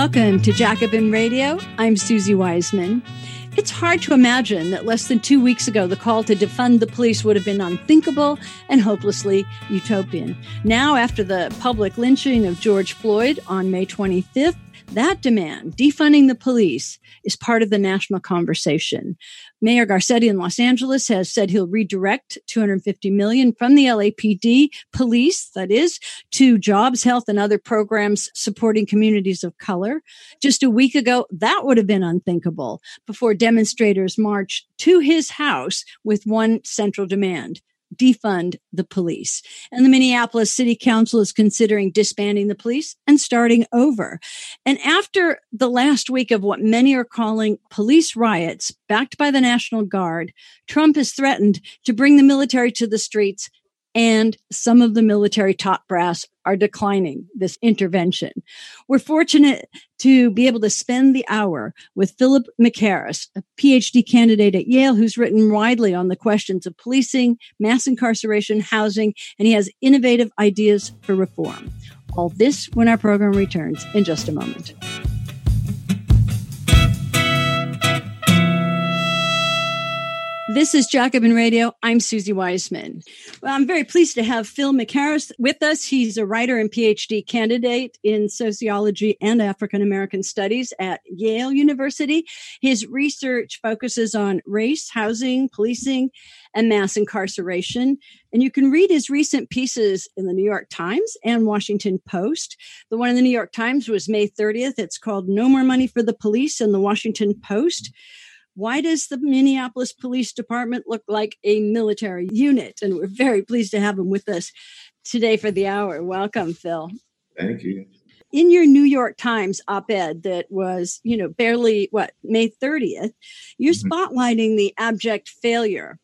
Welcome to Jacobin Radio. I'm Suzi Weissman. It's hard to imagine that less than two weeks ago, the call to defund the police would have been unthinkable and hopelessly utopian. Now, after the public lynching of George Floyd on May 25th, that demand, defunding the police, is part of the national conversation. Mayor Garcetti in Los Angeles has said he'll redirect 250 million from the LAPD police, that is, to jobs, health, and other programs supporting communities of color. Just a week ago, that would have been unthinkable before demonstrators marched to his house with one central demand defund the police. And the Minneapolis City Council is considering disbanding the police and starting over. And after the last week of what many are calling police riots backed by the National Guard, Trump has threatened to bring the military to the streets and some of the military top brass are declining this intervention. We're fortunate to be able to spend the hour with Philip McHarris, a PhD candidate at Yale who's written widely on the questions of policing, mass incarceration, housing, and he has innovative ideas for reform. All this when our program returns in just a moment. This is Jacobin Radio. I'm Suzi Weissman. Well, I'm very pleased to have Phil McHarris with us. He's a writer and PhD candidate in sociology and African American studies at Yale University. His research focuses on race, housing, policing, and mass incarceration. And you can read his recent pieces in the New York Times and Washington Post. The one in the New York Times was May 30th. It's called No More Money for the Police in the Washington Post why does the Minneapolis Police Department look like a military unit? And we're very pleased to have him with us today for the hour. Welcome, Phil. Thank you. In your New York Times op ed that was, you know, barely what, May 30th, you're mm-hmm. spotlighting the abject failure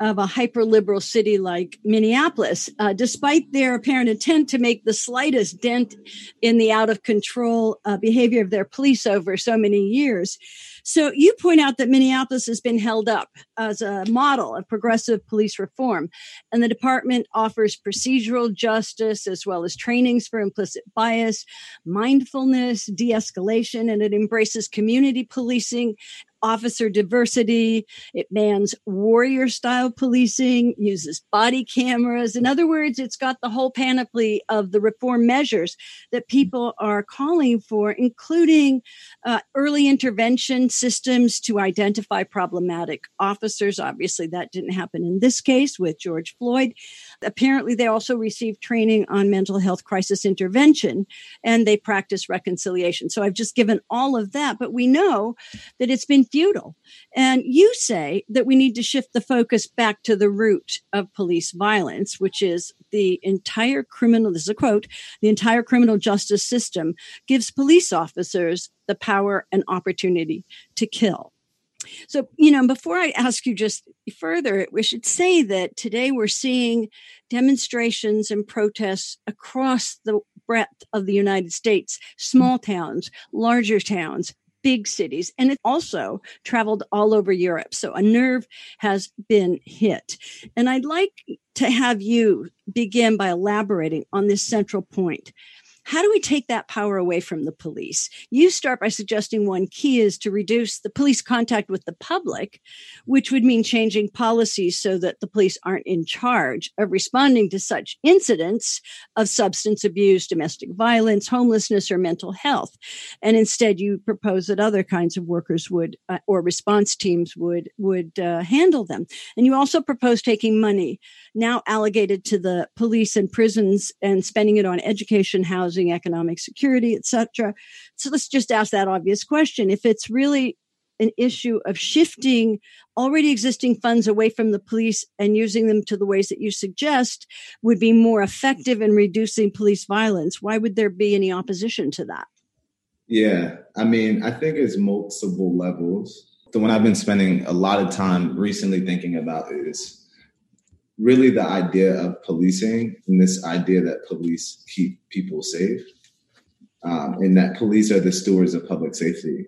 of a hyper liberal city like Minneapolis, uh, despite their apparent intent to make the slightest dent in the out of control uh, behavior of their police over so many years. So you point out that Minneapolis has been held up as a model of progressive police reform, and the department offers procedural justice as well as trainings for implicit bias, mindfulness, de escalation, and it embraces community policing officer diversity. It bans warrior style policing, uses body cameras. In other words, it's got the whole panoply of the reform measures that people are calling for, including uh, early intervention systems to identify problematic officers. Obviously, that didn't happen in this case with George Floyd. Apparently, they also received training on mental health crisis intervention and they practice reconciliation. So I've just given all of that, but we know that it's been futile. And you say that we need to shift the focus back to the root of police violence, which is the entire criminal, this is a quote, the entire criminal justice system gives police officers the power and opportunity to kill. So, you know, before I ask you just further, we should say that today we're seeing demonstrations and protests across the breadth of the United States, small towns, larger towns, big cities, and it also traveled all over Europe. So a nerve has been hit. And I'd like to have you begin by elaborating on this central point. How do we take that power away from the police? You start by suggesting one key is to reduce the police contact with the public, which would mean changing policies so that the police aren't in charge of responding to such incidents of substance abuse, domestic violence, homelessness, or mental health. And instead, you propose that other kinds of workers would, uh, or response teams would, would uh, handle them. And you also propose taking money now allocated to the police and prisons and spending it on education, housing, housing, economic security, etc. So let's just ask that obvious question. If it's really an issue of shifting already existing funds away from the police and using them to the ways that you suggest would be more effective in reducing police violence, why would there be any opposition to that? Yeah, I mean, I think it's multiple levels. The one I've been spending a lot of time recently thinking about is really the idea of policing and this idea that police keep people safe um, and that police are the stewards of public safety.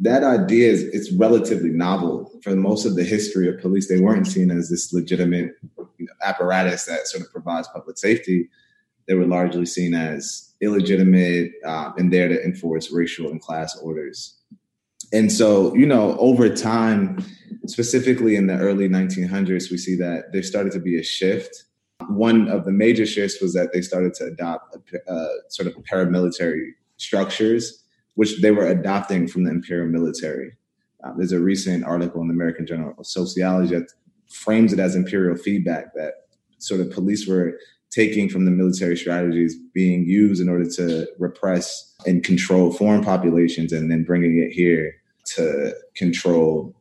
That idea is it's relatively novel. For most of the history of police, they weren't seen as this legitimate you know, apparatus that sort of provides public safety. They were largely seen as illegitimate uh, and there to enforce racial and class orders. And so, you know, over time, specifically in the early 1900s, we see that there started to be a shift. One of the major shifts was that they started to adopt a, uh, sort of paramilitary structures, which they were adopting from the imperial military. Uh, there's a recent article in the American Journal of Sociology that frames it as imperial feedback that sort of police were taking from the military strategies being used in order to repress and control foreign populations and then bringing it here to control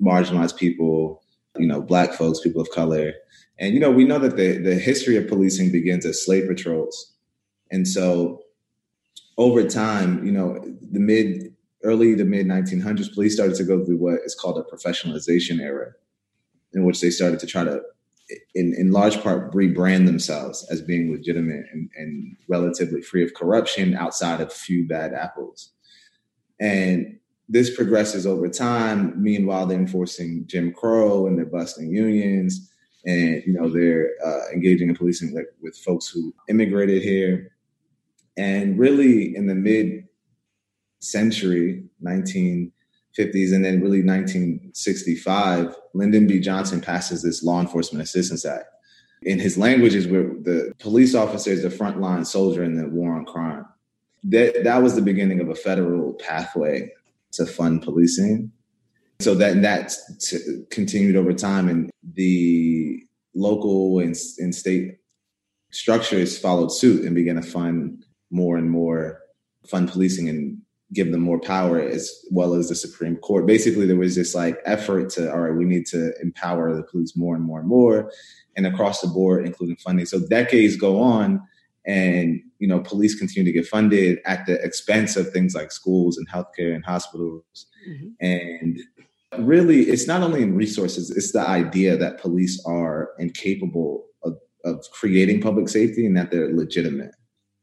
marginalized people, you know, black folks, people of color. And, you know, we know that the, the history of policing begins as slave patrols. And so over time, you know, the mid, early to mid 1900s, police started to go through what is called a professionalization era, in which they started to try to, in, in large part, rebrand themselves as being legitimate and, and relatively free of corruption outside of a few bad apples. And this progresses over time. Meanwhile, they're enforcing Jim Crow and they're busting unions, and you know they're uh, engaging in policing like with folks who immigrated here. And really, in the mid century, 1950s, and then really 1965, Lyndon B. Johnson passes this Law Enforcement Assistance Act. In his language is where the police officer is the frontline soldier in the war on crime. That that was the beginning of a federal pathway to fund policing. So that that t- continued over time, and the local and, and state structures followed suit and began to fund more and more fund policing and give them more power as well as the Supreme Court. Basically, there was this like effort to, all right, we need to empower the police more and more and more, and across the board, including funding. So decades go on, and you know police continue to get funded at the expense of things like schools and healthcare and hospitals. Mm-hmm. and really it's not only in resources it's the idea that police are incapable of, of creating public safety and that they're legitimate.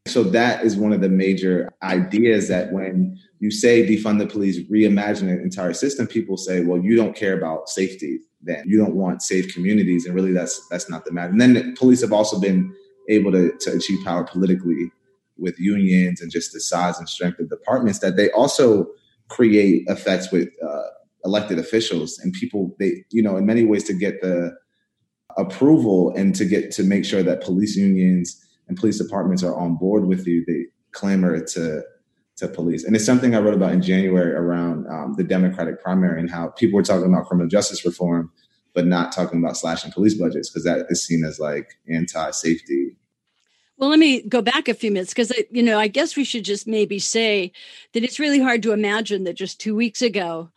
So that is one of the major ideas that when you say defund the police reimagine an entire system people say well you don't care about safety then. You don't want safe communities. And really that's that's not the matter. And then the police have also been able to, to achieve power politically with unions and just the size and strength of departments that they also create effects with uh, elected officials and people they you know in many ways to get the approval and to get to make sure that police unions and police departments are on board with you they clamor to to police. And it's something i wrote about in january around um, the democratic primary and how people were talking about criminal justice reform but not talking about slashing police budgets because that is seen as like anti-safety. Well, let me go back a few minutes because uh, you know I guess we should just maybe say that it's really hard to imagine that just two weeks ago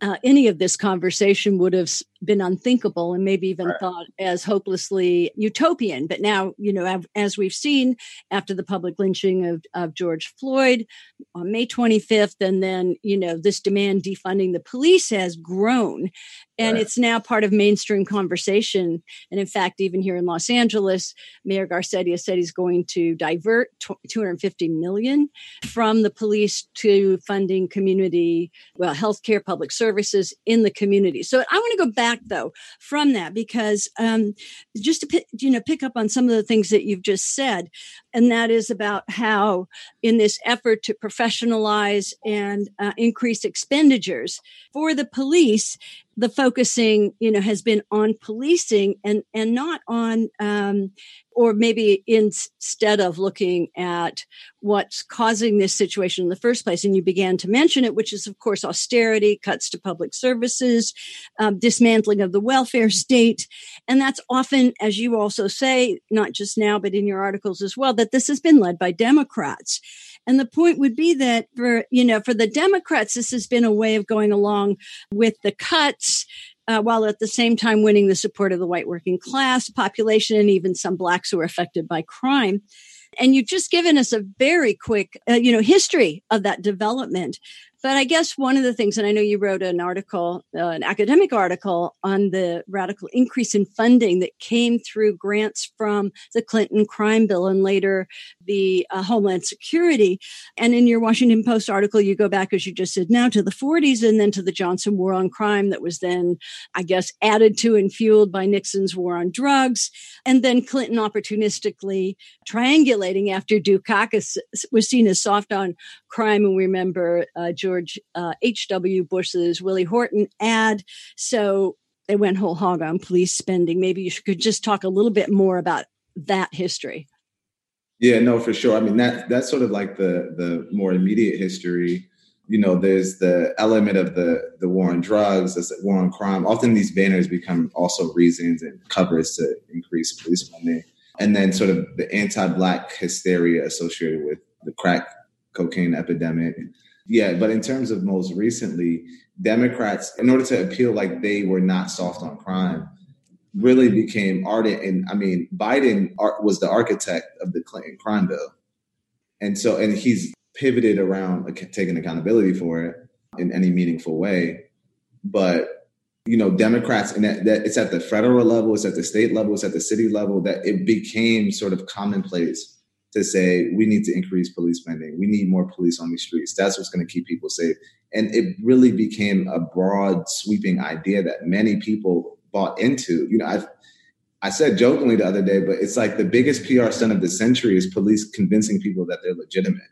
uh, any of this conversation would have been unthinkable and maybe even right. thought as hopelessly utopian. But now, you know, as we've seen after the public lynching of, of George Floyd on May 25th, and then, you know, this demand defunding the police has grown and right. it's now part of mainstream conversation. And in fact, even here in Los Angeles, Mayor Garcetti has said he's going to divert 250 million from the police to funding community, well, healthcare, public services in the community. So I want to go back though from that because um, just to pick, you know pick up on some of the things that you've just said, and that is about how in this effort to professionalize and uh, increase expenditures for the police the focusing you know has been on policing and and not on um, or maybe instead of looking at what's causing this situation in the first place. And you began to mention it which is of course austerity cuts to public services um, dismantling of the welfare state. And that's often as you also say not just now but in your articles as well that this has been led by democrats and the point would be that for, you know, for the Democrats, this has been a way of going along with the cuts. Uh, while at the same time winning the support of the white working class population and even some blacks who are affected by crime. And you've just given us a very quick, uh, you know, history of that development. But I guess one of the things, and I know you wrote an article, uh, an academic article on the radical increase in funding that came through grants from the Clinton crime bill and later the uh, Homeland Security. And in your Washington Post article, you go back, as you just said, now to the 40s and then to the Johnson War on Crime that was then, I guess, added to and fueled by Nixon's war on drugs. And then Clinton opportunistically triangulating after Dukakis was seen as soft on crime. And we remember uh, George H.W. Uh, Bush's Willie Horton ad. So they went whole hog on police spending. Maybe you could just talk a little bit more about that history. Yeah, no, for sure. I mean that that's sort of like the the more immediate history. You know, there's the element of the the war on drugs, the war on crime. Often these banners become also reasons and covers to increase police funding. And then sort of the anti-black hysteria associated with the crack cocaine epidemic. Yeah, but in terms of most recently, Democrats, in order to appeal like they were not soft on crime, really became ardent. And I mean, Biden was the architect of the Clinton crime bill. And so, and he's pivoted around taking accountability for it in any meaningful way. But, you know, Democrats, and that, that it's at the federal level, it's at the state level, it's at the city level, that it became sort of commonplace to say we need to increase police spending. We need more police on these streets. That's what's going to keep people safe. And it really became a broad, sweeping idea that many people bought into. You know, I I said jokingly the other day, but it's like the biggest PR stunt of the century is police convincing people that they're legitimate.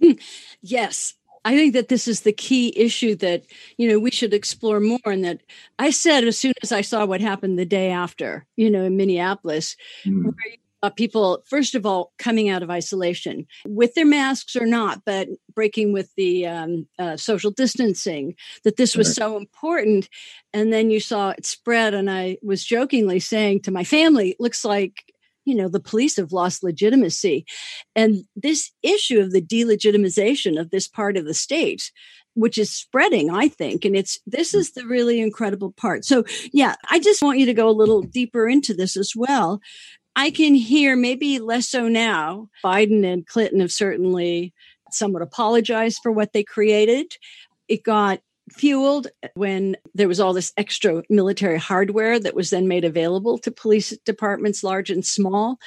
yes. I think that this is the key issue that, you know, we should explore more. And that I said as soon as I saw what happened the day after, you know, in Minneapolis, mm. where uh, people, first of all, coming out of isolation with their masks or not, but breaking with the um, uh, social distancing, that this was so important. And then you saw it spread. And I was jokingly saying to my family, looks like you know the police have lost legitimacy and this issue of the delegitimization of this part of the state which is spreading i think and it's this is the really incredible part so yeah i just want you to go a little deeper into this as well I can hear maybe less so now. Biden and Clinton have certainly somewhat apologized for what they created. It got fueled when there was all this extra military hardware that was then made available to police departments large and small.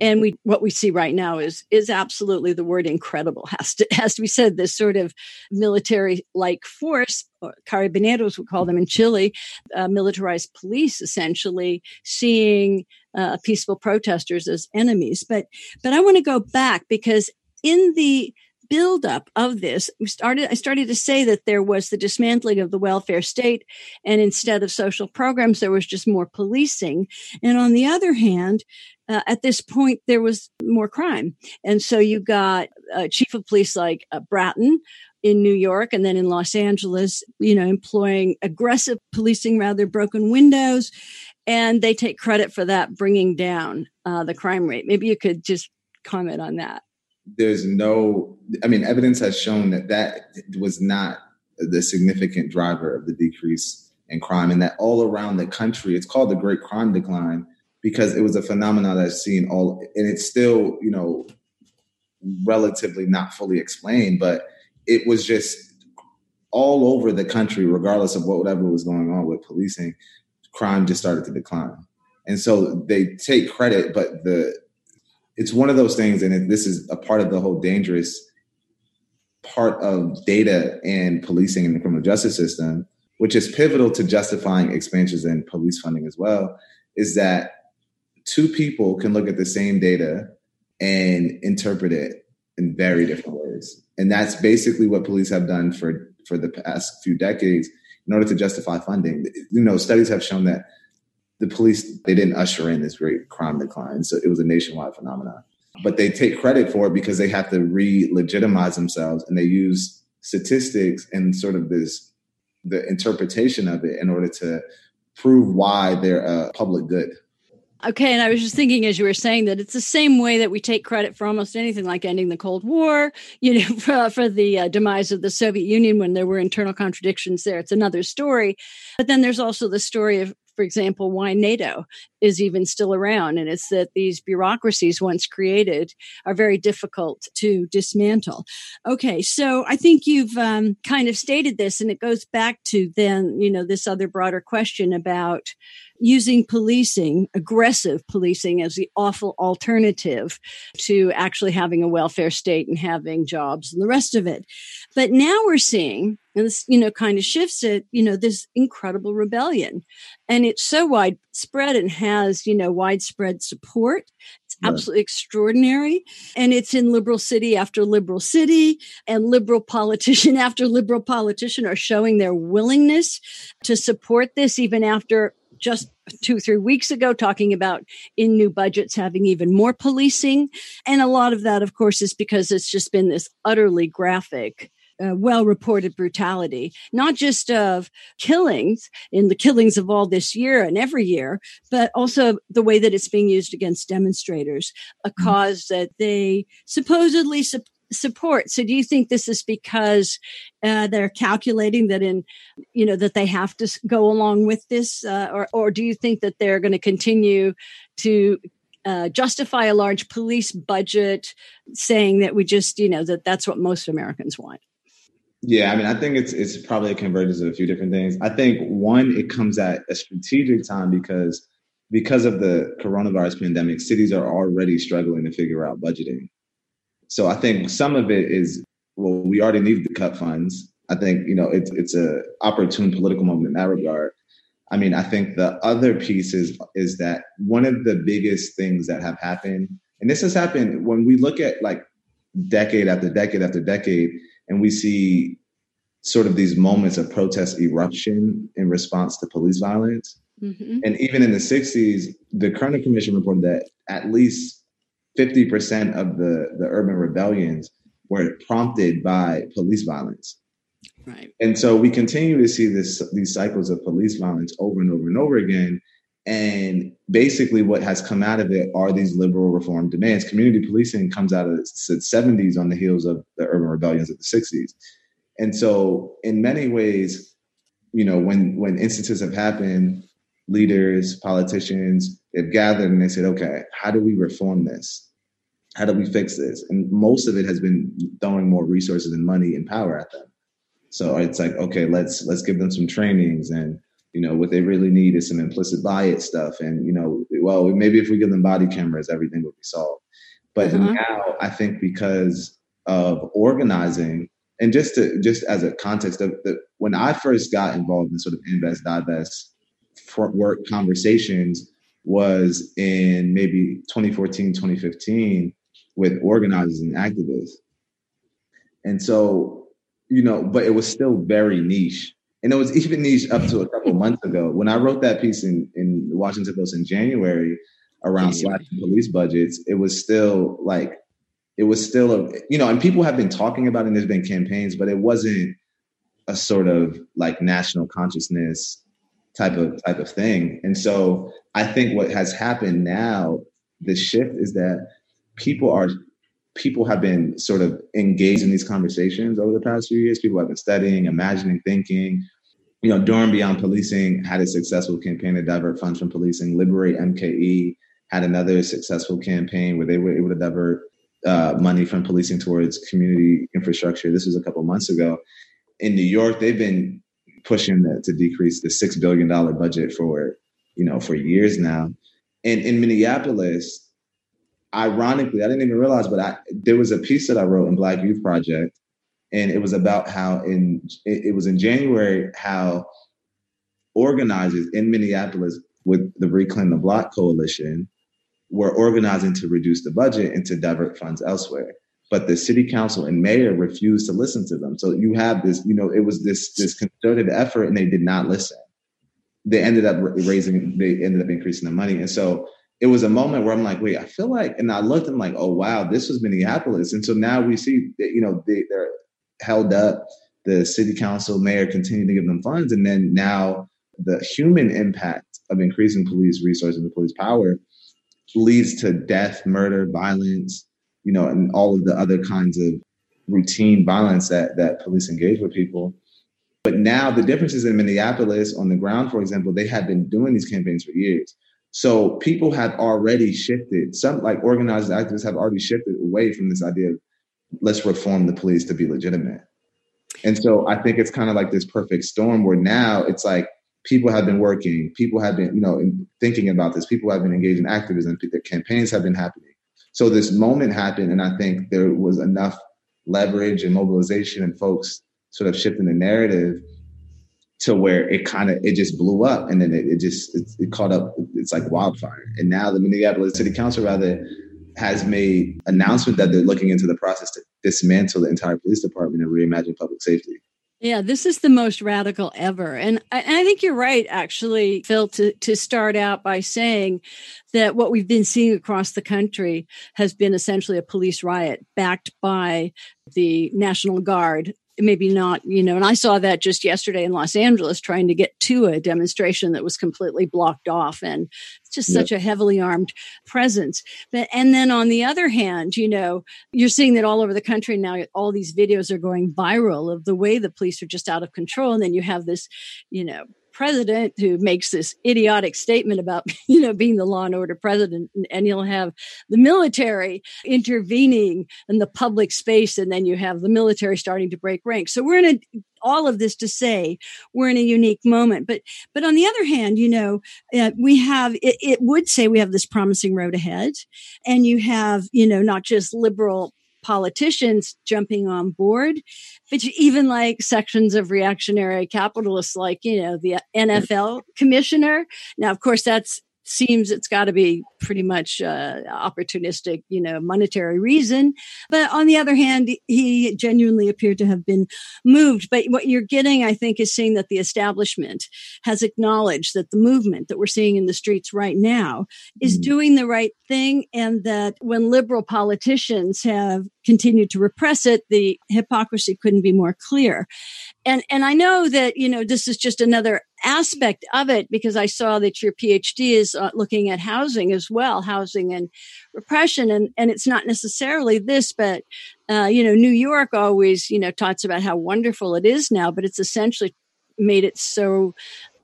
And we what we see right now is is absolutely the word incredible has to has to be said this sort of military like force carabineros we call them in chile uh, militarized police essentially seeing uh, peaceful protesters as enemies. But but i want to go back because in the buildup of this, we started, I started to say that there was the dismantling of the welfare state. And instead of social programs, there was just more policing. And on the other hand, uh, at this point, there was more crime. And so you got a chief of police like uh, Bratton, in New York and then in Los Angeles, you know, employing aggressive policing rather broken windows. And they take credit for that, bringing down uh, the crime rate. Maybe you could just comment on that there's no, I mean, evidence has shown that that was not the significant driver of the decrease in crime, and that all around the country, it's called the Great Crime Decline because it was a phenomenon that's seen all, and it's still, you know, relatively not fully explained, but it was just all over the country, regardless of what whatever was going on with policing, crime just started to decline. And so they take credit, but the it's one of those things, and it, this is a part of the whole dangerous part of data and policing in the criminal justice system, which is pivotal to justifying expansions in police funding as well, is that two people can look at the same data and interpret it in very different ways. And that's basically what police have done for, for the past few decades in order to justify funding. You know, studies have shown that the police they didn't usher in this great crime decline. So it was a nationwide phenomenon. But they take credit for it because they have to re-legitimize themselves and they use statistics and sort of this the interpretation of it in order to prove why they're a public good. Okay, and I was just thinking as you were saying that it's the same way that we take credit for almost anything like ending the Cold War, you know, for, for the uh, demise of the Soviet Union when there were internal contradictions there. It's another story. But then there's also the story of for example, why NATO is even still around. And it's that these bureaucracies, once created, are very difficult to dismantle. Okay, so I think you've um, kind of stated this, and it goes back to then, you know, this other broader question about using policing, aggressive policing, as the awful alternative to actually having a welfare state and having jobs and the rest of it. But now we're seeing, and this, you know, kind of shifts it, you know, this incredible rebellion. And it's so widespread and has, you know, widespread support. It's absolutely extraordinary. And it's in liberal city after liberal city, and liberal politician after liberal politician are showing their willingness to support this, even after just two, three weeks ago talking about in new budgets having even more policing. And a lot of that, of course, is because it's just been this utterly graphic uh, well reported brutality, not just of killings in the killings of all this year and every year, but also the way that it's being used against demonstrators, a mm-hmm. cause that they supposedly su- support. So do you think this is because uh, they're calculating that in, you know, that they have to go along with this, uh, or or do you think that they're going to continue to uh, justify a large police budget, saying that we just, you know, that that's what most Americans want? Yeah, I mean, I think it's it's probably a convergence of a few different things. I think one, it comes at a strategic time because because of the coronavirus pandemic, cities are already struggling to figure out budgeting. So I think some of it is well, we already need to cut funds. I think you know it's it's a opportune political moment in that regard. I mean, I think the other piece is is that one of the biggest things that have happened, and this has happened when we look at like decade after decade after decade, and we see sort of these moments of protest eruption in response to police violence. Mm-hmm. And even in the 60s, the Kerner Commission reported that at least 50% of the, the urban rebellions were prompted by police violence. Right. And so we continue to see this these cycles of police violence over and over and over again. And basically, what has come out of it are these liberal reform demands. Community policing comes out of the 70s on the heels of the urban rebellions of the 60s. And so, in many ways, you know, when when instances have happened, leaders, politicians, they've gathered and they said, okay, how do we reform this? How do we fix this? And most of it has been throwing more resources and money and power at them. So it's like, okay, let's let's give them some trainings and you know what they really need is some implicit bias stuff and you know well maybe if we give them body cameras everything will be solved but uh-huh. now i think because of organizing and just to just as a context of the, when i first got involved in sort of invest divest work conversations was in maybe 2014 2015 with organizers and activists. And so you know but it was still very niche. And it was even niche up to a couple months ago. When i wrote that piece in in washington post in january around slashing police budgets it was still like it was still a you know and people have been talking about it and there's been campaigns but it wasn't a sort of like national consciousness type of type of thing. And so I think what has happened now, the shift is that people are people have been sort of engaged in these conversations over the past few years. People have been studying, imagining, thinking. You know, Durham Beyond Policing had a successful campaign to divert funds from policing. Liberate MKE had another successful campaign where they were able to divert uh, money from policing towards community infrastructure. This was a couple months ago. In New York, they've been pushing to decrease the six billion dollar budget for you know for years now. And in Minneapolis, ironically, I didn't even realize, but I, there was a piece that I wrote in Black Youth Project, and it was about how in it was in January how organizers in Minneapolis with the Reclaim the Block Coalition were organizing to reduce the budget and to divert funds elsewhere but the city council and mayor refused to listen to them. So you have this, you know, it was this this concerted effort, and they did not listen. They ended up raising, they ended up increasing the money, and so it was a moment where I'm like, wait, I feel like, and I looked, and I'm like, oh wow, this was Minneapolis, and so now we see, that, you know, they, they're held up. The city council, mayor continue to give them funds, and then now the human impact of increasing police resources and police power leads to death, murder, violence, you know, and all of the other kinds of routine violence that that police engage with people. But now the difference is in Minneapolis on the ground, for example, they had been doing these campaigns for years. So people have already shifted. Some like organized activists have already shifted away from this idea of let's reform the police to be legitimate. And so I think it's kind of like this perfect storm where now it's like people have been working, people have been, you know, thinking about this, people have been engaged in activism, their campaigns have been happening. So this moment happened, and I think there was enough leverage and mobilization and folks sort of shifting the narrative to where it kind of it just blew up and then it, it just it, it, caught up it's like wildfire. And now the minneapolis city council rather has made announcement that they're looking into the process to dismantle the entire police department and reimagine public safety yeah, this is the most radical ever. And I, and I, think you're right, actually, Phil, to, to start out by saying that what we've been seeing across the country has been essentially a police riot backed by the National Guard maybe not, you know, and I saw that just yesterday in Los Angeles trying to get to a demonstration that was completely blocked off and it's just yep. such a heavily armed presence. But, and then on the other hand, you know, you're seeing that all over the country now, all these videos are going viral of the way the police are just out of control. And then you have this, you know, president who makes this idiotic statement about you know being the law and order president and you'll have the military intervening in the public space and then you have the military starting to break ranks. So we're in a all of this to say we're in a unique moment. But but on the other hand you know uh, we have it, it would say we have this promising road ahead and you have you know not just liberal politicians jumping on board, but even like sections of reactionary capitalists, like, you know, the NFL commissioner. Now, of course, that's seems it's got to be pretty much uh, opportunistic, you know, monetary reason. But on the other hand, he genuinely appeared to have been moved. But what you're getting, I think, is seeing that the establishment has acknowledged that the movement that we're seeing in the streets right now is mm. doing the right thing. And that when liberal politicians have continued to repress it, the hypocrisy couldn't be more clear. And, and I know that, you know, this is just another aspect of it because I saw that your PhD is uh, looking at housing as well, housing and repression. And, and it's not necessarily this, but, uh, you know, New York always, you know, talks about how wonderful it is now, but it's essentially made it so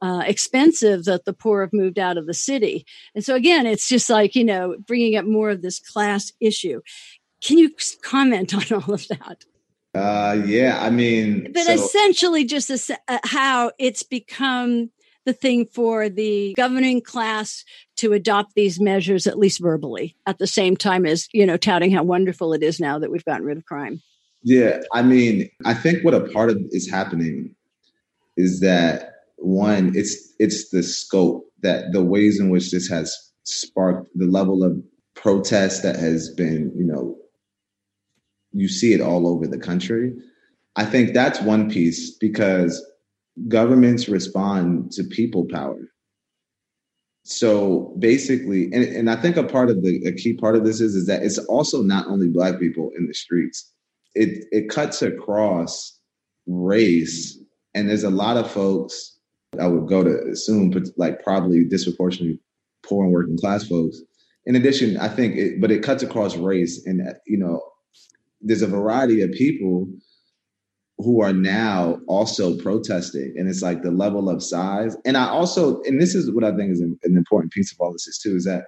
uh, expensive that the poor have moved out of the city. And so again, it's just like, you know, bringing up more of this class issue. Can you comment on all of that? Uh, yeah, I mean, but so- essentially, just uh, how it's become the thing for the governing class to adopt these measures, at least verbally, at the same time as you know, touting how wonderful it is now that we've gotten rid of crime. Yeah, I mean, I think what a part of is happening is that one, it's it's the scope that the ways in which this has sparked the level of protest that has been, you know, you see it all over the country. I think that's one piece because governments respond to people power. So basically, and, and I think a part of the a key part of this is is that it's also not only black people in the streets. It it cuts across race, and there's a lot of folks I would go to assume, but like probably disproportionately poor and working class folks. In addition, I think, it, but it cuts across race, and you know, there's a variety of people who are now also protesting and it's like the level of size and i also and this is what i think is an, important piece of all this is too is that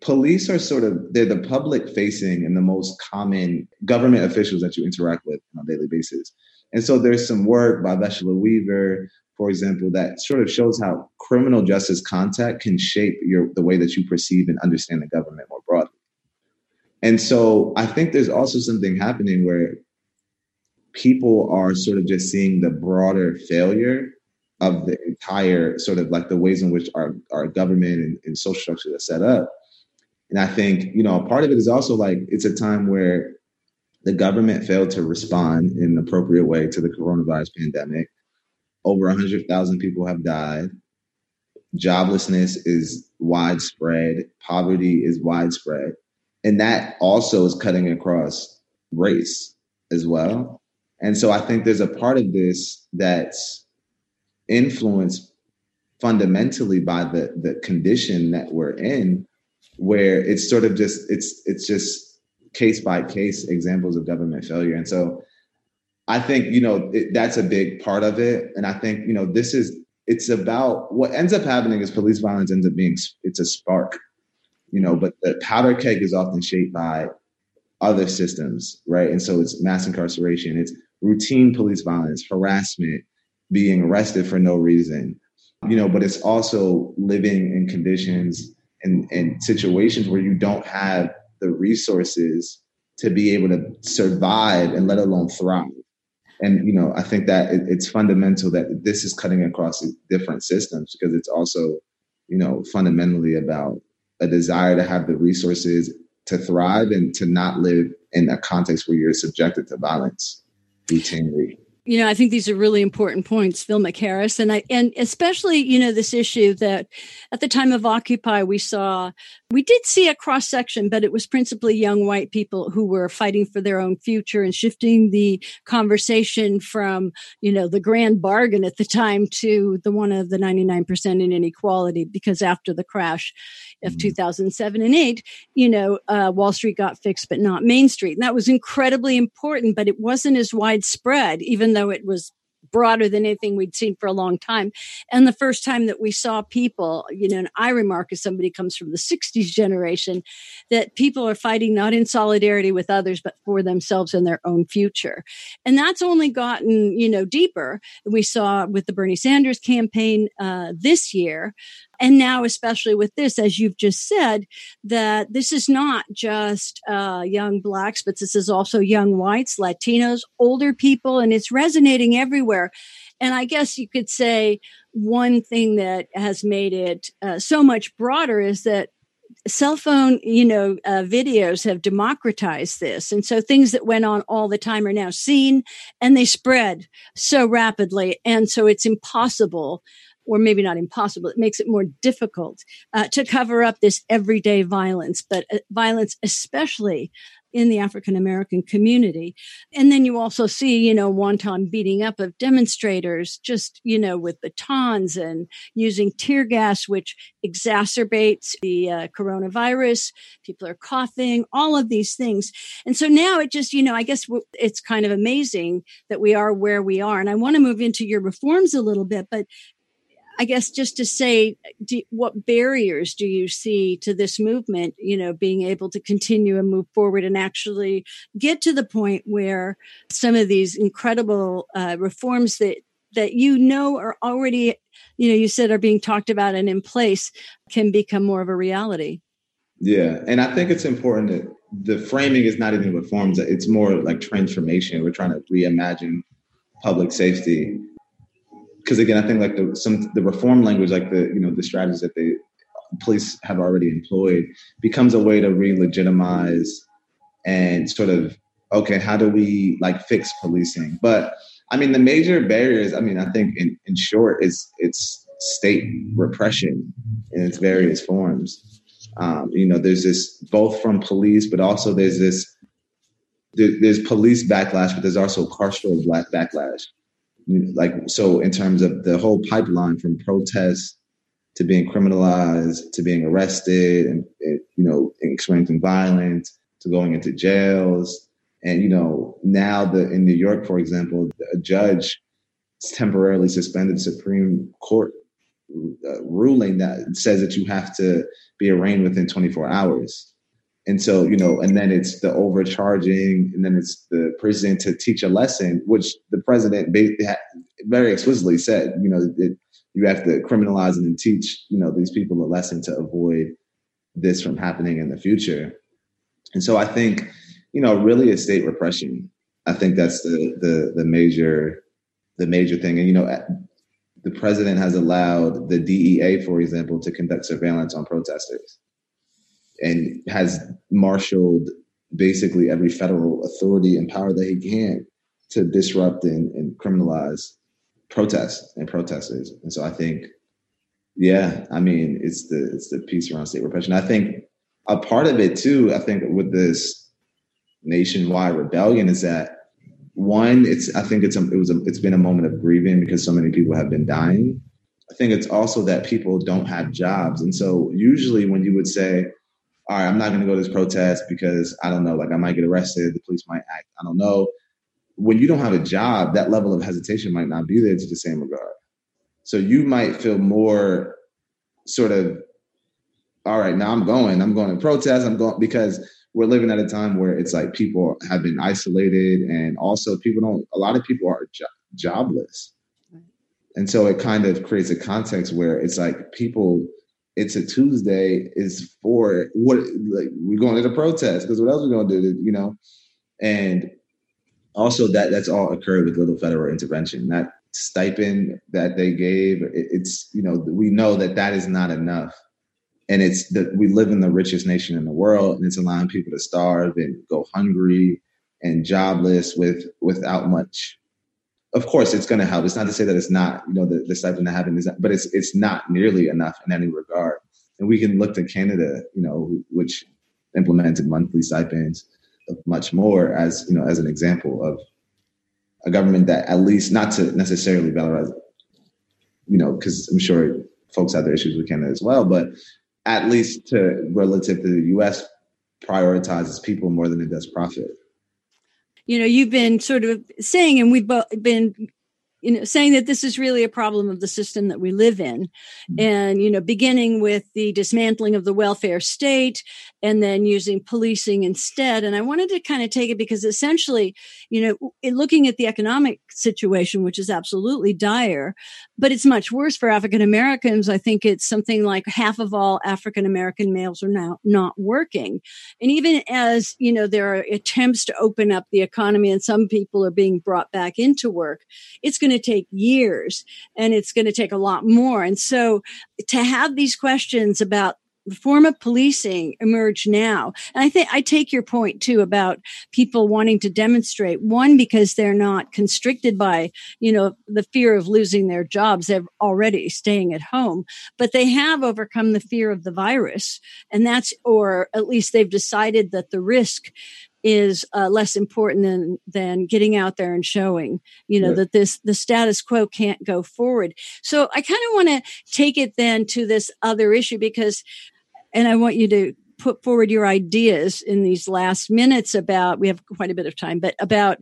police are sort of they're the public facing and the most common government officials that you interact with on a daily basis and so there's some work by Vesla Weaver, for example, that sort of shows how criminal justice contact can shape your the way that you perceive and understand the government more broadly. And so I think there's also something happening where people are sort of just seeing the broader failure of the entire sort of like the ways in which our, our government and, and social structure is set up. And I think, you know, part of it is also like it's a time where the government failed to respond in an appropriate way to the coronavirus pandemic. Over 100,000 people have died. Joblessness is widespread. Poverty is widespread and that also is cutting across race as well. And so I think there's a part of this that's influenced fundamentally by the the condition that we're in, where it's sort of just it's it's just case by case examples of government failure. And so I think you know it, that's a big part of it, and I think you know this is it's about what ends up happening is police violence ends up being it's a spark, you know, but the powder keg is often shaped by other systems, right? And so it's mass incarceration, it's routine police violence, harassment, being arrested for no reason, you know, but it's also living in conditions and, and situations where you don't have the resources to be able to survive and let alone thrive and you know i think that it, it's fundamental that this is cutting across different systems because it's also you know fundamentally about a desire to have the resources to thrive and to not live in a context where you're subjected to violence routinely. You know, I think these are really important points, Phil McHarris, and I, and especially, you know, this issue that at the time of Occupy, we saw, we did see a cross section, but it was principally young white people who were fighting for their own future and shifting the conversation from, you know, the grand bargain at the time to the one of the 99% in inequality, because after the crash of mm-hmm. 2007 and 8, you know, uh, Wall Street got fixed, but not Main Street. And that was incredibly important, but it wasn't as widespread, even though it was broader than anything we'd seen for a long time. And the first time that we saw people, you know, and I remark as somebody comes from the 60s generation, that people are fighting not in solidarity with others, but for themselves and their own future. And that's only gotten, you know, deeper. We saw with the Bernie Sanders campaign uh, this year, and now, especially with this, as you've just said, that this is not just uh, young blacks, but this is also young whites, Latinos, older people, and it's resonating everywhere. And I guess you could say one thing that has made it uh, so much broader is that cell phone you know uh, videos have democratized this and so things that went on all the time are now seen and they spread so rapidly and so it's impossible or maybe not impossible, it makes it more difficult uh, to cover up this everyday violence, but uh, violence, especially in the African American community. And then you also see, you know, wanton beating up of demonstrators, just, you know, with batons and using tear gas, which exacerbates the uh, coronavirus. People are coughing, all of these things. And so now it just, you know, I guess it's kind of amazing that we are where we are. And I want to move into your reforms a little bit, but I guess just to say, do, what barriers do you see to this movement, you know, being able to continue and move forward and actually get to the point where some of these incredible uh, reforms that that you know are already, you know, you said are being talked about and in place can become more of a reality? Yeah, and I think it's important that the framing is not even reforms; it's more like transformation. We're trying to reimagine public safety because again, I think like the some the reform language, like the you know the strategies that the police have already employed, becomes a way to re-legitimize and sort of okay, how do we like fix policing? But I mean, the major barriers. I mean, I think in, in short, is it's state repression in its various forms. Um, you know, there's this both from police, but also there's this there, there's police backlash, but there's also carceral backlash like so in terms of the whole pipeline from protests to being criminalized to being arrested and you know experiencing violence to going into jails. And you know now the in new york for example a judge temporarily suspended supreme court uh, ruling that says that you have to be arraigned within 24 hours and so, you know, and then it's the overcharging, and then it's the president to teach a lesson, which the president very explicitly said, you know, it, you have to criminalize and teach, you know, these people a lesson to avoid this from happening in the future. And so I think, you know, really a state repression. I think that's the the the major the major thing. And you know, the president has allowed the DEA, for example, to conduct surveillance on protesters and has marshaled basically every federal authority and power that he can to disrupt and, and criminalize protests and protesters. And so I think, yeah, I mean, it's the it's the piece around state repression. I think a part of it too. I think with this nationwide rebellion is that one, it's I think it's a, it was a, it's been a moment of grieving because so many people have been dying. I think it's also that people don't have jobs, and so usually when you would say, all right, I'm not going to go to this protest because I don't know, like I might get arrested, the police might act, I don't know. when you don't have a job, that level of hesitation might not be there to the same regard. So you might feel more sort of, all right, now I'm going, I'm going to protest, I'm going because we're living at a time where it's like people have been isolated and also people don't, a lot of people are jo- jobless. And so it kind of creates a context where it's like people, it's a Tuesday is for what, like we're going to the protest because what else are we going to do, you know? And also that that's all occurred with little federal intervention. That stipend that they gave, it, it's, you know, we know that that is not enough and it's that we live in the richest nation in the world and it's allowing people to starve and go hungry and jobless with without much of course it's going to help it's not to say that it's not you know the, the stipend that happened is not, but it's it's not nearly enough in any regard and we can look to canada you know which implemented monthly stipends much more as you know as an example of a government that at least not to necessarily valorize you know because i'm sure folks have their issues with canada as well but at least to relative to the US, prioritizes people more than it does profit. You know, you've been sort of saying, and we've both been you know saying that this is really a problem of the system that we live in. Mm-hmm. and you know beginning with the dismantling of the welfare state and then using policing instead. And i wanted to kind of take it because essentially you know looking at the economic situation which is absolutely dire but it's much worse for african americans. I think it's something like half of all african american males are now not working. And even as you know there are attempts to open up the economy and some people are being brought back into work it's going going to take years and it's going to take a lot more. And so to have these questions about the form of policing emerge now. And I think I take your point too about people wanting to demonstrate one because they're not constricted by, you know, the fear of losing their jobs. They're already staying at home, but they have overcome the fear of the virus. And that's, or at least they've decided that the risk is uh, less important than than getting out there and showing you know that this the status quo can't go forward. So i kind of want to take it then to this other issue because and i want you to put forward your ideas in these last minutes about we have quite a bit of time but about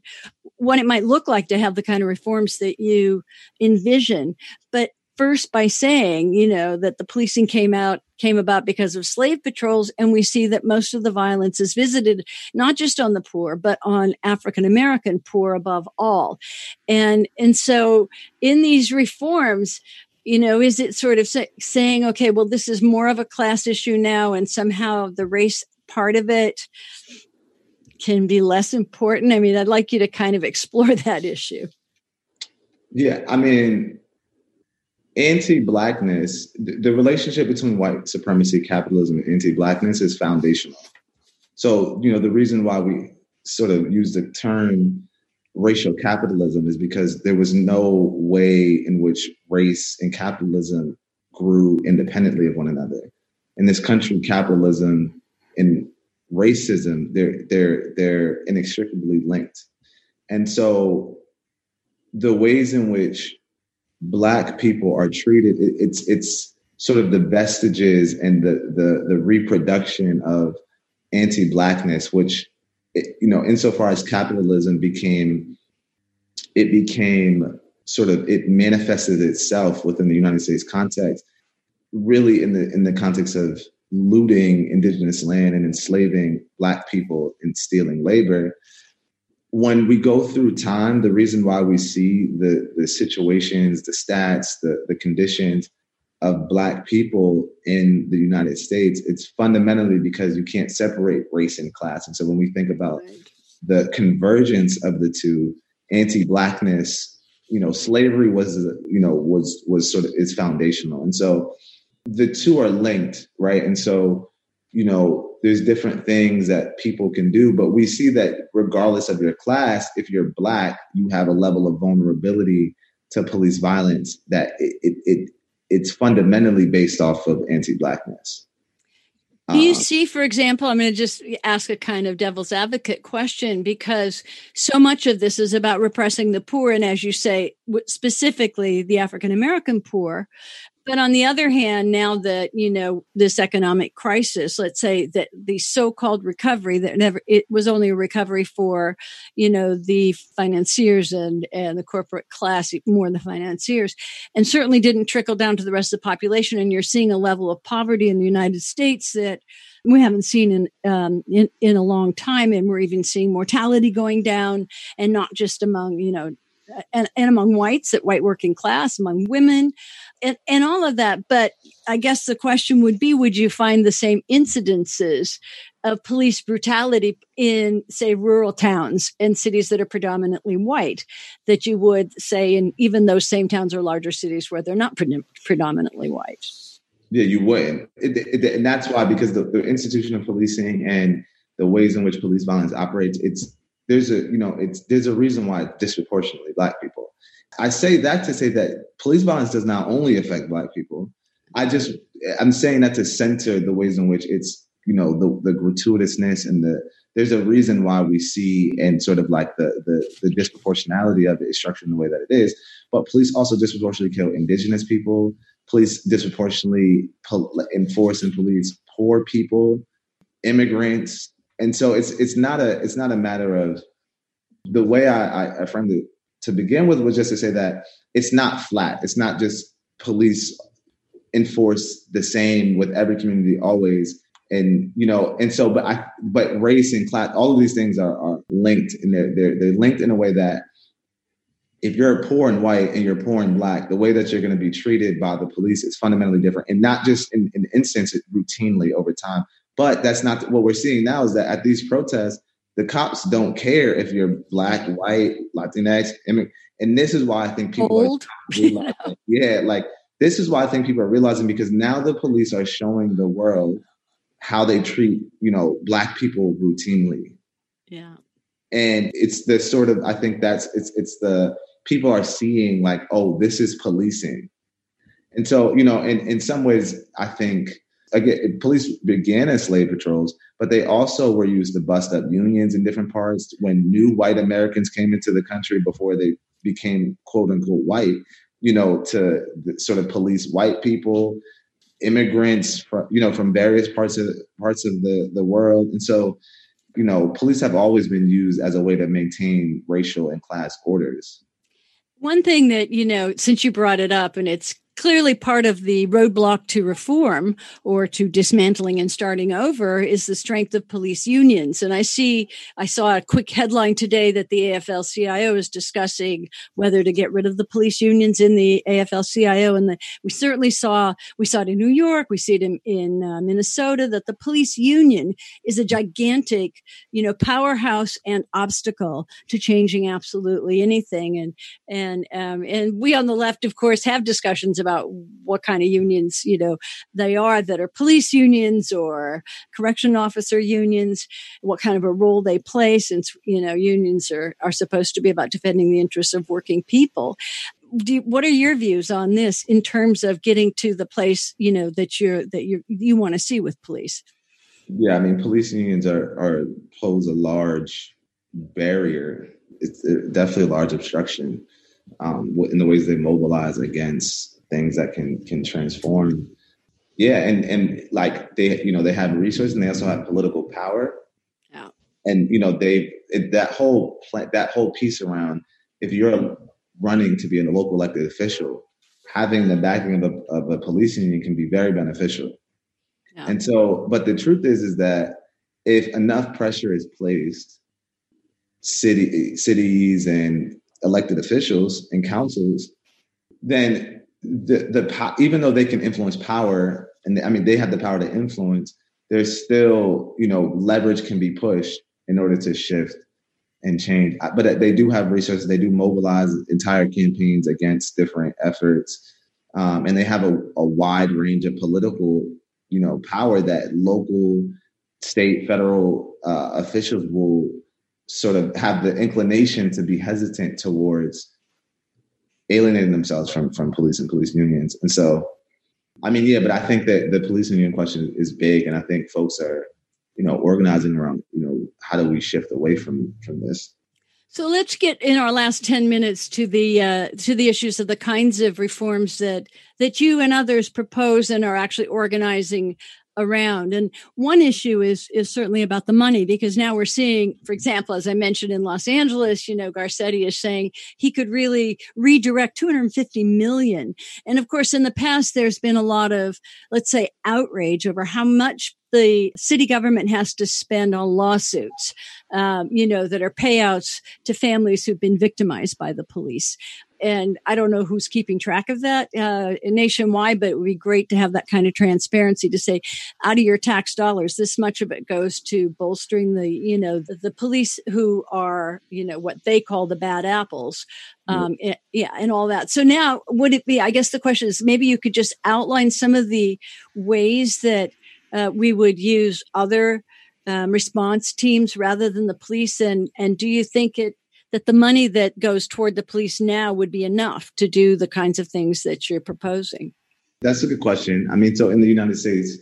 what it might look like to have the kind of reforms that you envision. But first by saying, you know, that the policing came out came about because of slave patrols and we see that most of the violence is visited not just on the poor but on African American poor above all. And and so in these reforms you know is it sort of say, saying okay well this is more of a class issue now and somehow the race part of it can be less important i mean i'd like you to kind of explore that issue yeah i mean anti-blackness the relationship between white supremacy capitalism and anti-blackness is foundational. So you know the reason why we sort of use the term racial capitalism is because there was no way in which race and capitalism grew independently of one another. In this country capitalism and racism they're they're they're inextricably linked. And so the ways in which black people are treated it, it's it's sort of the vestiges and the the, the reproduction of anti-blackness which it, you know insofar as capitalism became it became sort of it manifested itself within the united states context really in the in the context of looting indigenous land and enslaving black people and stealing labor when we go through time, the reason why we see the the situations, the stats, the the conditions of black people in the United States, it's fundamentally because you can't separate race and class. And so when we think about the convergence of the two, anti-blackness, you know, slavery was you know was was sort of is foundational. And so the two are linked, right? And so you know, there's different things that people can do, but we see that regardless of your class, if you're black, you have a level of vulnerability to police violence that it, it, it it's fundamentally based off of anti-blackness. Do you uh, see, for example, I'm going to just ask a kind of devil's advocate question because so much of this is about repressing the poor. And as you say, specifically the African American poor. But on the other hand, now that, you know, this economic crisis, let's say that the so-called recovery that never, it was only a recovery for, you know, the financiers and, and the corporate class, more than the financiers, and certainly didn't trickle down to the rest of the population. And you're seeing a level of poverty in the United States that we haven't seen in, um, in, in a long time. And we're even seeing mortality going down and not just among, you know, and, and among whites, at white working class, among women, and, and all of that. But I guess the question would be would you find the same incidences of police brutality in, say, rural towns and cities that are predominantly white that you would say in even those same towns or larger cities where they're not pre- predominantly white? Yeah, you wouldn't. It, it, and that's why, because the, the institution of policing and the ways in which police violence operates, it's there's a you know it's there's a reason why disproportionately black people. I say that to say that police violence does not only affect black people. I just i'm saying that to center the ways in which it's you know the, the gratuitousness and the there's a reason why we see and sort of like the, the the disproportionality of it is structured in the way that it is. But police also disproportionately kill indigenous people. Police disproportionately enforce and police poor people immigrants and so it's it's not a it's not a matter of the way I, I, framed it to begin with was just to say that it's not flat. It's not just police enforce the same with every community always. And you know, and so but I but race and class, all of these things are, are linked and they're, they're they're linked in a way that if you're poor and white and you're poor and black, the way that you're going to be treated by the police is fundamentally different. And not just in, in instances routinely over time, but that's not what we're seeing now is that at these protests, the cops don't care if you're black, mm-hmm. white, Latinx, I mean, and this is why I think people Old. are yeah, like this is why I think people are realizing because now the police are showing the world how they treat, you know, black people routinely. Yeah. And it's the sort of I think that's it's it's the people are seeing like, oh, this is policing. And so, you know, in, in some ways, I think again, police began as slave patrols, but they also were used to bust up unions in different parts when new white Americans came into the country before they became quote unquote white, you know, to sort of police white people, immigrants from, you know, from various parts of parts of the, the world. And so, you know, police have always been used as a way to maintain racial and class orders. One thing that, you know, since you brought it up and it's clearly part of the roadblock to reform or to dismantling and starting over is the strength of police unions. And I see, I saw a quick headline today that the AFL CIO is discussing whether to get rid of the police unions in the AFL CIO. And the, we certainly saw, we saw it in New York, we see it in, in uh, Minnesota, that the police union is a gigantic, you know, powerhouse and obstacle to changing absolutely anything. And, and, um, and we on the left, of course, have discussions about about what kind of unions, you know, they are that are police unions or correction officer unions, what kind of a role they play since, you know, unions are, are supposed to be about defending the interests of working people. You, what are your views on this in terms of getting to the place, you know, that you're, that you you want to see with police? Yeah, I mean, police unions are, are pose a large barrier. It's definitely a large obstruction um, in the ways they mobilize against things that can can transform. Yeah, and and like they, you know, they have resources and they also have political power. Yeah. And you know, they that whole that whole piece around if you're running to be a local elected official, having the backing of a, of a police union can be very beneficial. Yeah. And so, but the truth is, is that if enough pressure is placed, city cities and elected officials and councils, then the the even though they can influence power, and I mean they have the power to influence, there's still you know leverage can be pushed in order to shift and change. But they do have resources. They do mobilize entire campaigns against different efforts, um, and they have a, a wide range of political you know power that local, state, federal uh, officials will sort of have the inclination to be hesitant towards alienating themselves from from police and police unions. And so, I mean, yeah, but I think that the police union question is big, and I think folks are, you know, organizing around, you know, how do we shift away from from this? So let's get in our last 10 minutes to the uh, to the issues of the kinds of reforms that that you and others propose and are actually organizing around. And one issue is is certainly about the money because now we're seeing, for example, as I mentioned in Los Angeles, you know, Garcetti is saying he could really redirect 250 million. And of course, in the past, there's been a lot of, let's say, outrage over how much the city government has to spend on lawsuits, um, you know, that are payouts to families who've been victimized by the police and I don't know who's keeping track of that uh, nationwide, but it would be great to have that kind of transparency to say, out of your tax dollars, this much of it goes to bolstering the, you know, the, the police who are, you know, what they call the bad apples, um, yeah. yeah, and all that. So now, would it be? I guess the question is, maybe you could just outline some of the ways that uh, we would use other um, response teams rather than the police, and and do you think it that the money that goes toward the police now would be enough to do the kinds of things that you're proposing? That's a good question. I mean, so in the United States,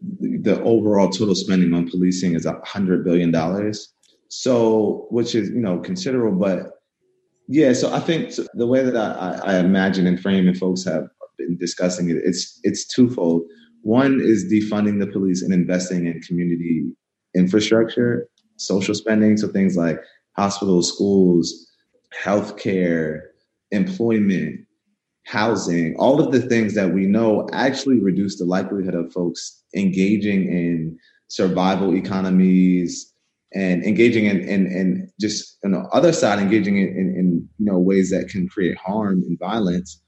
the overall total spending on policing is a hundred billion dollars. So, which is you know considerable, but yeah. So I think the way that I, I imagine and frame and folks have been discussing it, it's it's twofold. One is defunding the police and investing in community infrastructure, social spending, so things like hospitals, schools, healthcare, employment, housing, all of the things that we know actually reduce the likelihood of folks engaging in survival economies and engaging in, in, in just you know other side engaging in, in, in you know ways that can create harm and violence.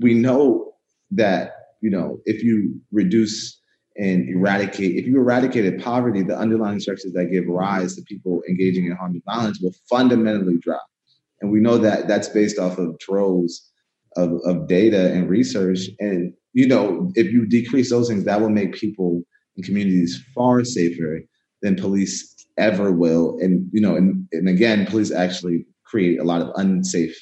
We know that you know if you reduce and eradicate, if you eradicated poverty, the underlying structures that give rise to people engaging in harm and violence will fundamentally drop. And we know that that's based off of troves of, of data and research. And, you know, if you decrease those things, that will make people in communities far safer than police ever will. And, you know, and, and again, police actually create a lot of unsafe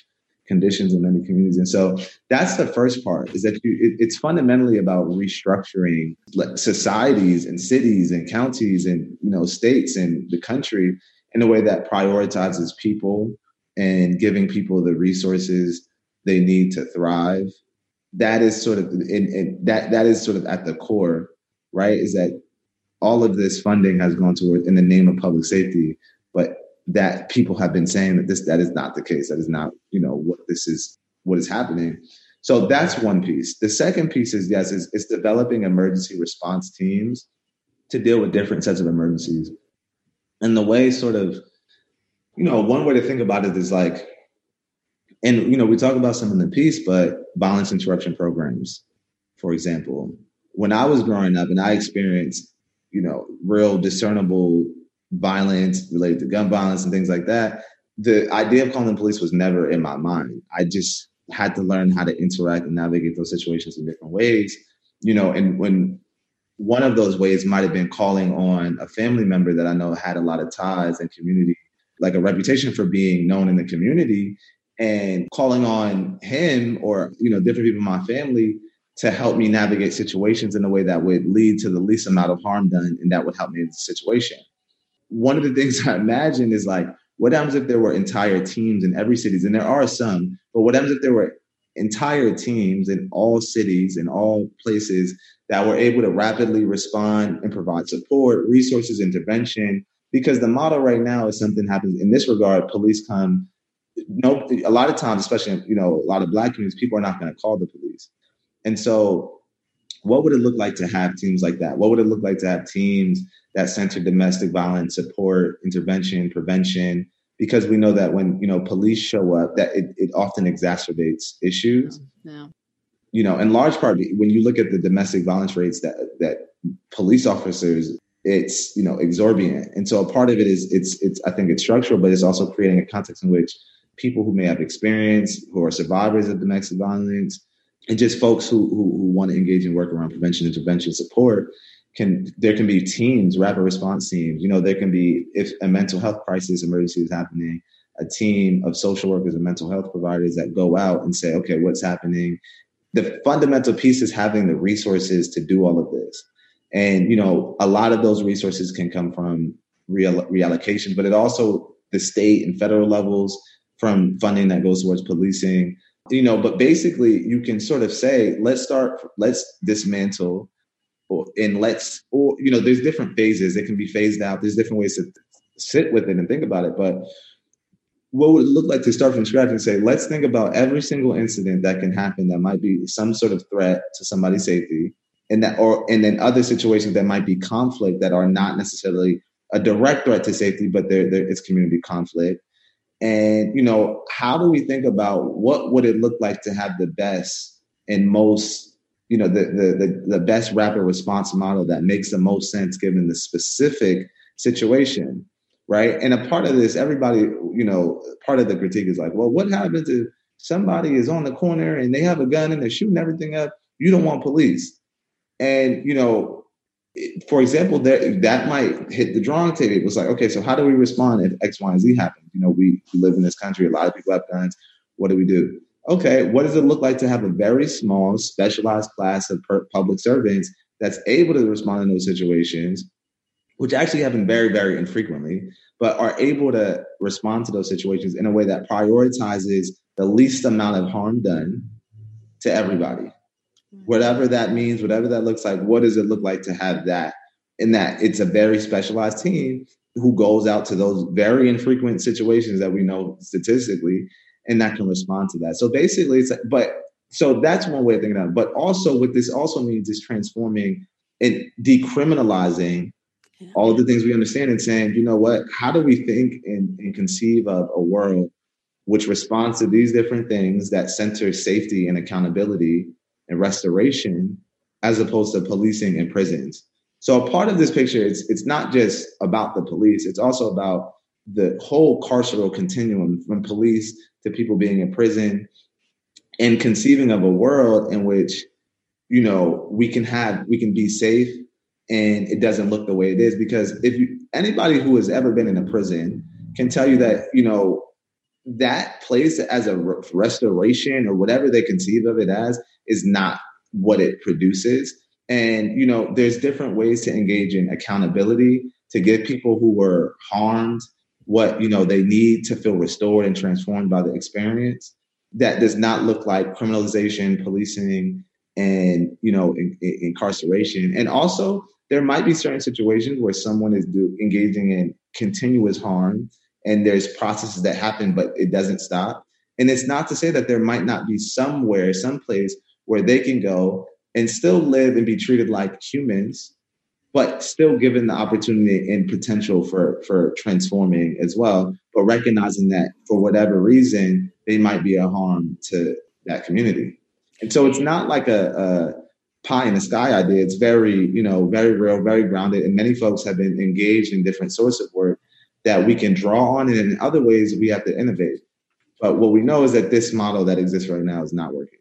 conditions in many communities. And so that's the first part is that you, it, it's fundamentally about restructuring societies and cities and counties and, you know, states and the country in a way that prioritizes people and giving people the resources they need to thrive. That is sort of, and, that, that is sort of at the core, right? Is that all of this funding has gone toward in the name of public safety, but that people have been saying that this that is not the case. That is not you know what this is what is happening. So that's one piece. The second piece is yes, is, is developing emergency response teams to deal with different sets of emergencies. And the way sort of, you know, one way to think about it is like, and you know, we talk about some in the piece, but violence interruption programs, for example. When I was growing up and I experienced, you know, real discernible violence related to gun violence and things like that, the idea of calling the police was never in my mind. I just had to learn how to interact and navigate those situations in different ways. You know, and when one of those ways might have been calling on a family member that I know had a lot of ties and community, like a reputation for being known in the community, and calling on him or you know different people in my family to help me navigate situations in a way that would lead to the least amount of harm done and that would help me in the situation one of the things I imagine is like, what happens if there were entire teams in every cities? And there are some, but what happens if there were entire teams in all cities in all places that were able to rapidly respond and provide support, resources, intervention? Because the model right now is something happens in this regard. Police come, no, a lot of times, especially you know a lot of black communities, people are not going to call the police, and so what would it look like to have teams like that? What would it look like to have teams that center domestic violence support, intervention, prevention? Because we know that when you know police show up, that it, it often exacerbates issues. Yeah. You know, in large part, when you look at the domestic violence rates that that police officers, it's you know exorbitant, and so a part of it is it's it's I think it's structural, but it's also creating a context in which people who may have experience, who are survivors of domestic violence, and just folks who, who, who want to engage in work around prevention, intervention, support can there can be teams, rapid response teams. You know, there can be if a mental health crisis emergency is happening, a team of social workers and mental health providers that go out and say, okay, what's happening? The fundamental piece is having the resources to do all of this. And, you know, a lot of those resources can come from real reallocation, but it also the state and federal levels from funding that goes towards policing. You know, but basically, you can sort of say, let's start, let's dismantle, or, and let's, or you know, there's different phases. It can be phased out. There's different ways to sit with it and think about it. But what would it look like to start from scratch and say, let's think about every single incident that can happen that might be some sort of threat to somebody's safety, and that, or and then other situations that might be conflict that are not necessarily a direct threat to safety, but there it's community conflict. And you know, how do we think about what would it look like to have the best and most, you know, the the the, the best rapid response model that makes the most sense given the specific situation? right? And a part of this, everybody, you know, part of the critique is like, well, what happens if somebody is on the corner and they have a gun and they're shooting everything up? You don't want police. And, you know, for example, that that might hit the drawing table. It was like, okay, so how do we respond if X, Y, and Z happens? You know, we, we live in this country, a lot of people have guns. What do we do? Okay, what does it look like to have a very small, specialized class of per- public servants that's able to respond in those situations which actually happen very, very infrequently, but are able to respond to those situations in a way that prioritizes the least amount of harm done to everybody. Mm-hmm. Whatever that means, whatever that looks like, what does it look like to have that? In that it's a very specialized team who goes out to those very infrequent situations that we know statistically and that can respond to that. So basically, it's like, but so that's one way of thinking about it. But also, what this also means is transforming and decriminalizing all of the things we understand and saying, you know what, how do we think and, and conceive of a world which responds to these different things that center safety and accountability and restoration as opposed to policing and prisons. So a part of this picture, it's it's not just about the police, it's also about the whole carceral continuum from police to people being in prison and conceiving of a world in which you know we can have we can be safe and it doesn't look the way it is. Because if you anybody who has ever been in a prison can tell you that you know that place as a restoration or whatever they conceive of it as is not what it produces. And you know there's different ways to engage in accountability to give people who were harmed what you know they need to feel restored and transformed by the experience that does not look like criminalization policing and you know in, in, incarceration and also there might be certain situations where someone is do, engaging in continuous harm and there's processes that happen, but it doesn't stop. And it's not to say that there might not be somewhere, someplace where they can go and still live and be treated like humans, but still given the opportunity and potential for, for transforming as well, but recognizing that for whatever reason, they might be a harm to that community. And so it's not like a, a pie in the sky idea. It's very, you know, very real, very grounded. And many folks have been engaged in different sorts of work that we can draw on. And in other ways, we have to innovate. But what we know is that this model that exists right now is not working.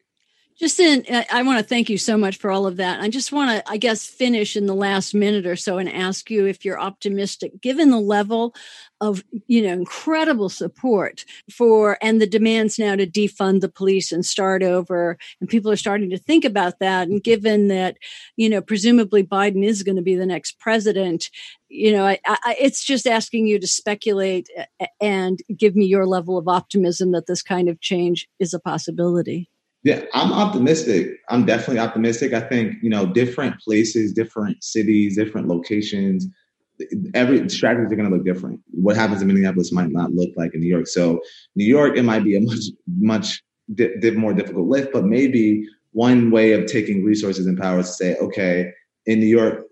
Justin, uh, I want to thank you so much for all of that. I just want to, I guess, finish in the last minute or so and ask you if you're optimistic, given the level of, you know, incredible support for and the demands now to defund the police and start over. And people are starting to think about that. And given that, you know, presumably Biden is going to be the next president, you know, I, I, it's just asking you to speculate and give me your level of optimism that this kind of change is a possibility. Yeah, I'm optimistic. I'm definitely optimistic. I think, you know, different places, different cities, different locations, every strategies are going to look different. What happens in Minneapolis might not look like in New York. So, New York, it might be a much, much di- more difficult lift, but maybe one way of taking resources and power is to say, okay, in New York,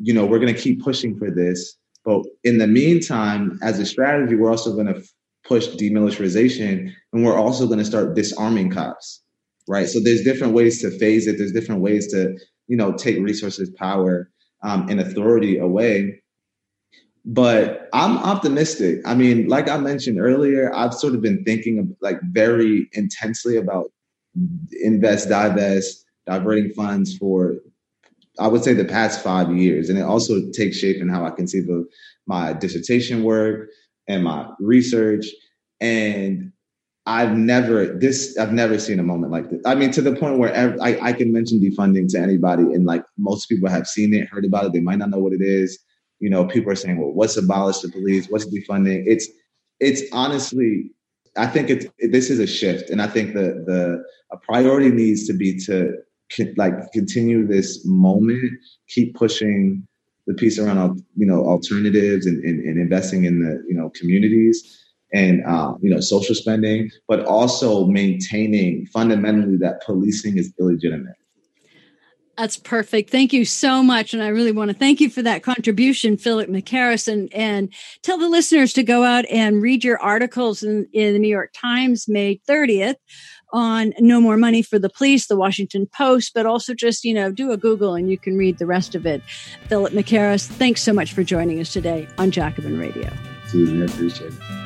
you know, we're going to keep pushing for this. But in the meantime, as a strategy, we're also going to push demilitarization and we're also going to start disarming cops right? So there's different ways to phase it. There's different ways to, you know, take resources, power, um, and authority away. But I'm optimistic. I mean, like I mentioned earlier, I've sort of been thinking of like very intensely about invest, divest, diverting funds for, I would say, the past five years. And it also takes shape in how I conceive of my dissertation work and my research. And I've never this I've never seen a moment like this. I mean, to the point where every, I, I can mention defunding to anybody, and like most people have seen it, heard about it. They might not know what it is. You know, people are saying, "Well, what's abolish the police? What's defunding?" It's it's honestly, I think it's this is a shift, and I think the the a priority needs to be to like continue this moment, keep pushing the piece around you know alternatives and, and, and investing in the you know communities and uh, you know social spending, but also maintaining fundamentally that policing is illegitimate. That's perfect. Thank you so much. And I really want to thank you for that contribution, Philip McHarris, and, and tell the listeners to go out and read your articles in, in the New York Times, May 30th on no more money for the police, the Washington Post, but also just, you know, do a Google and you can read the rest of it. Philip McHarris, thanks so much for joining us today on Jacobin Radio. Susan, I appreciate it.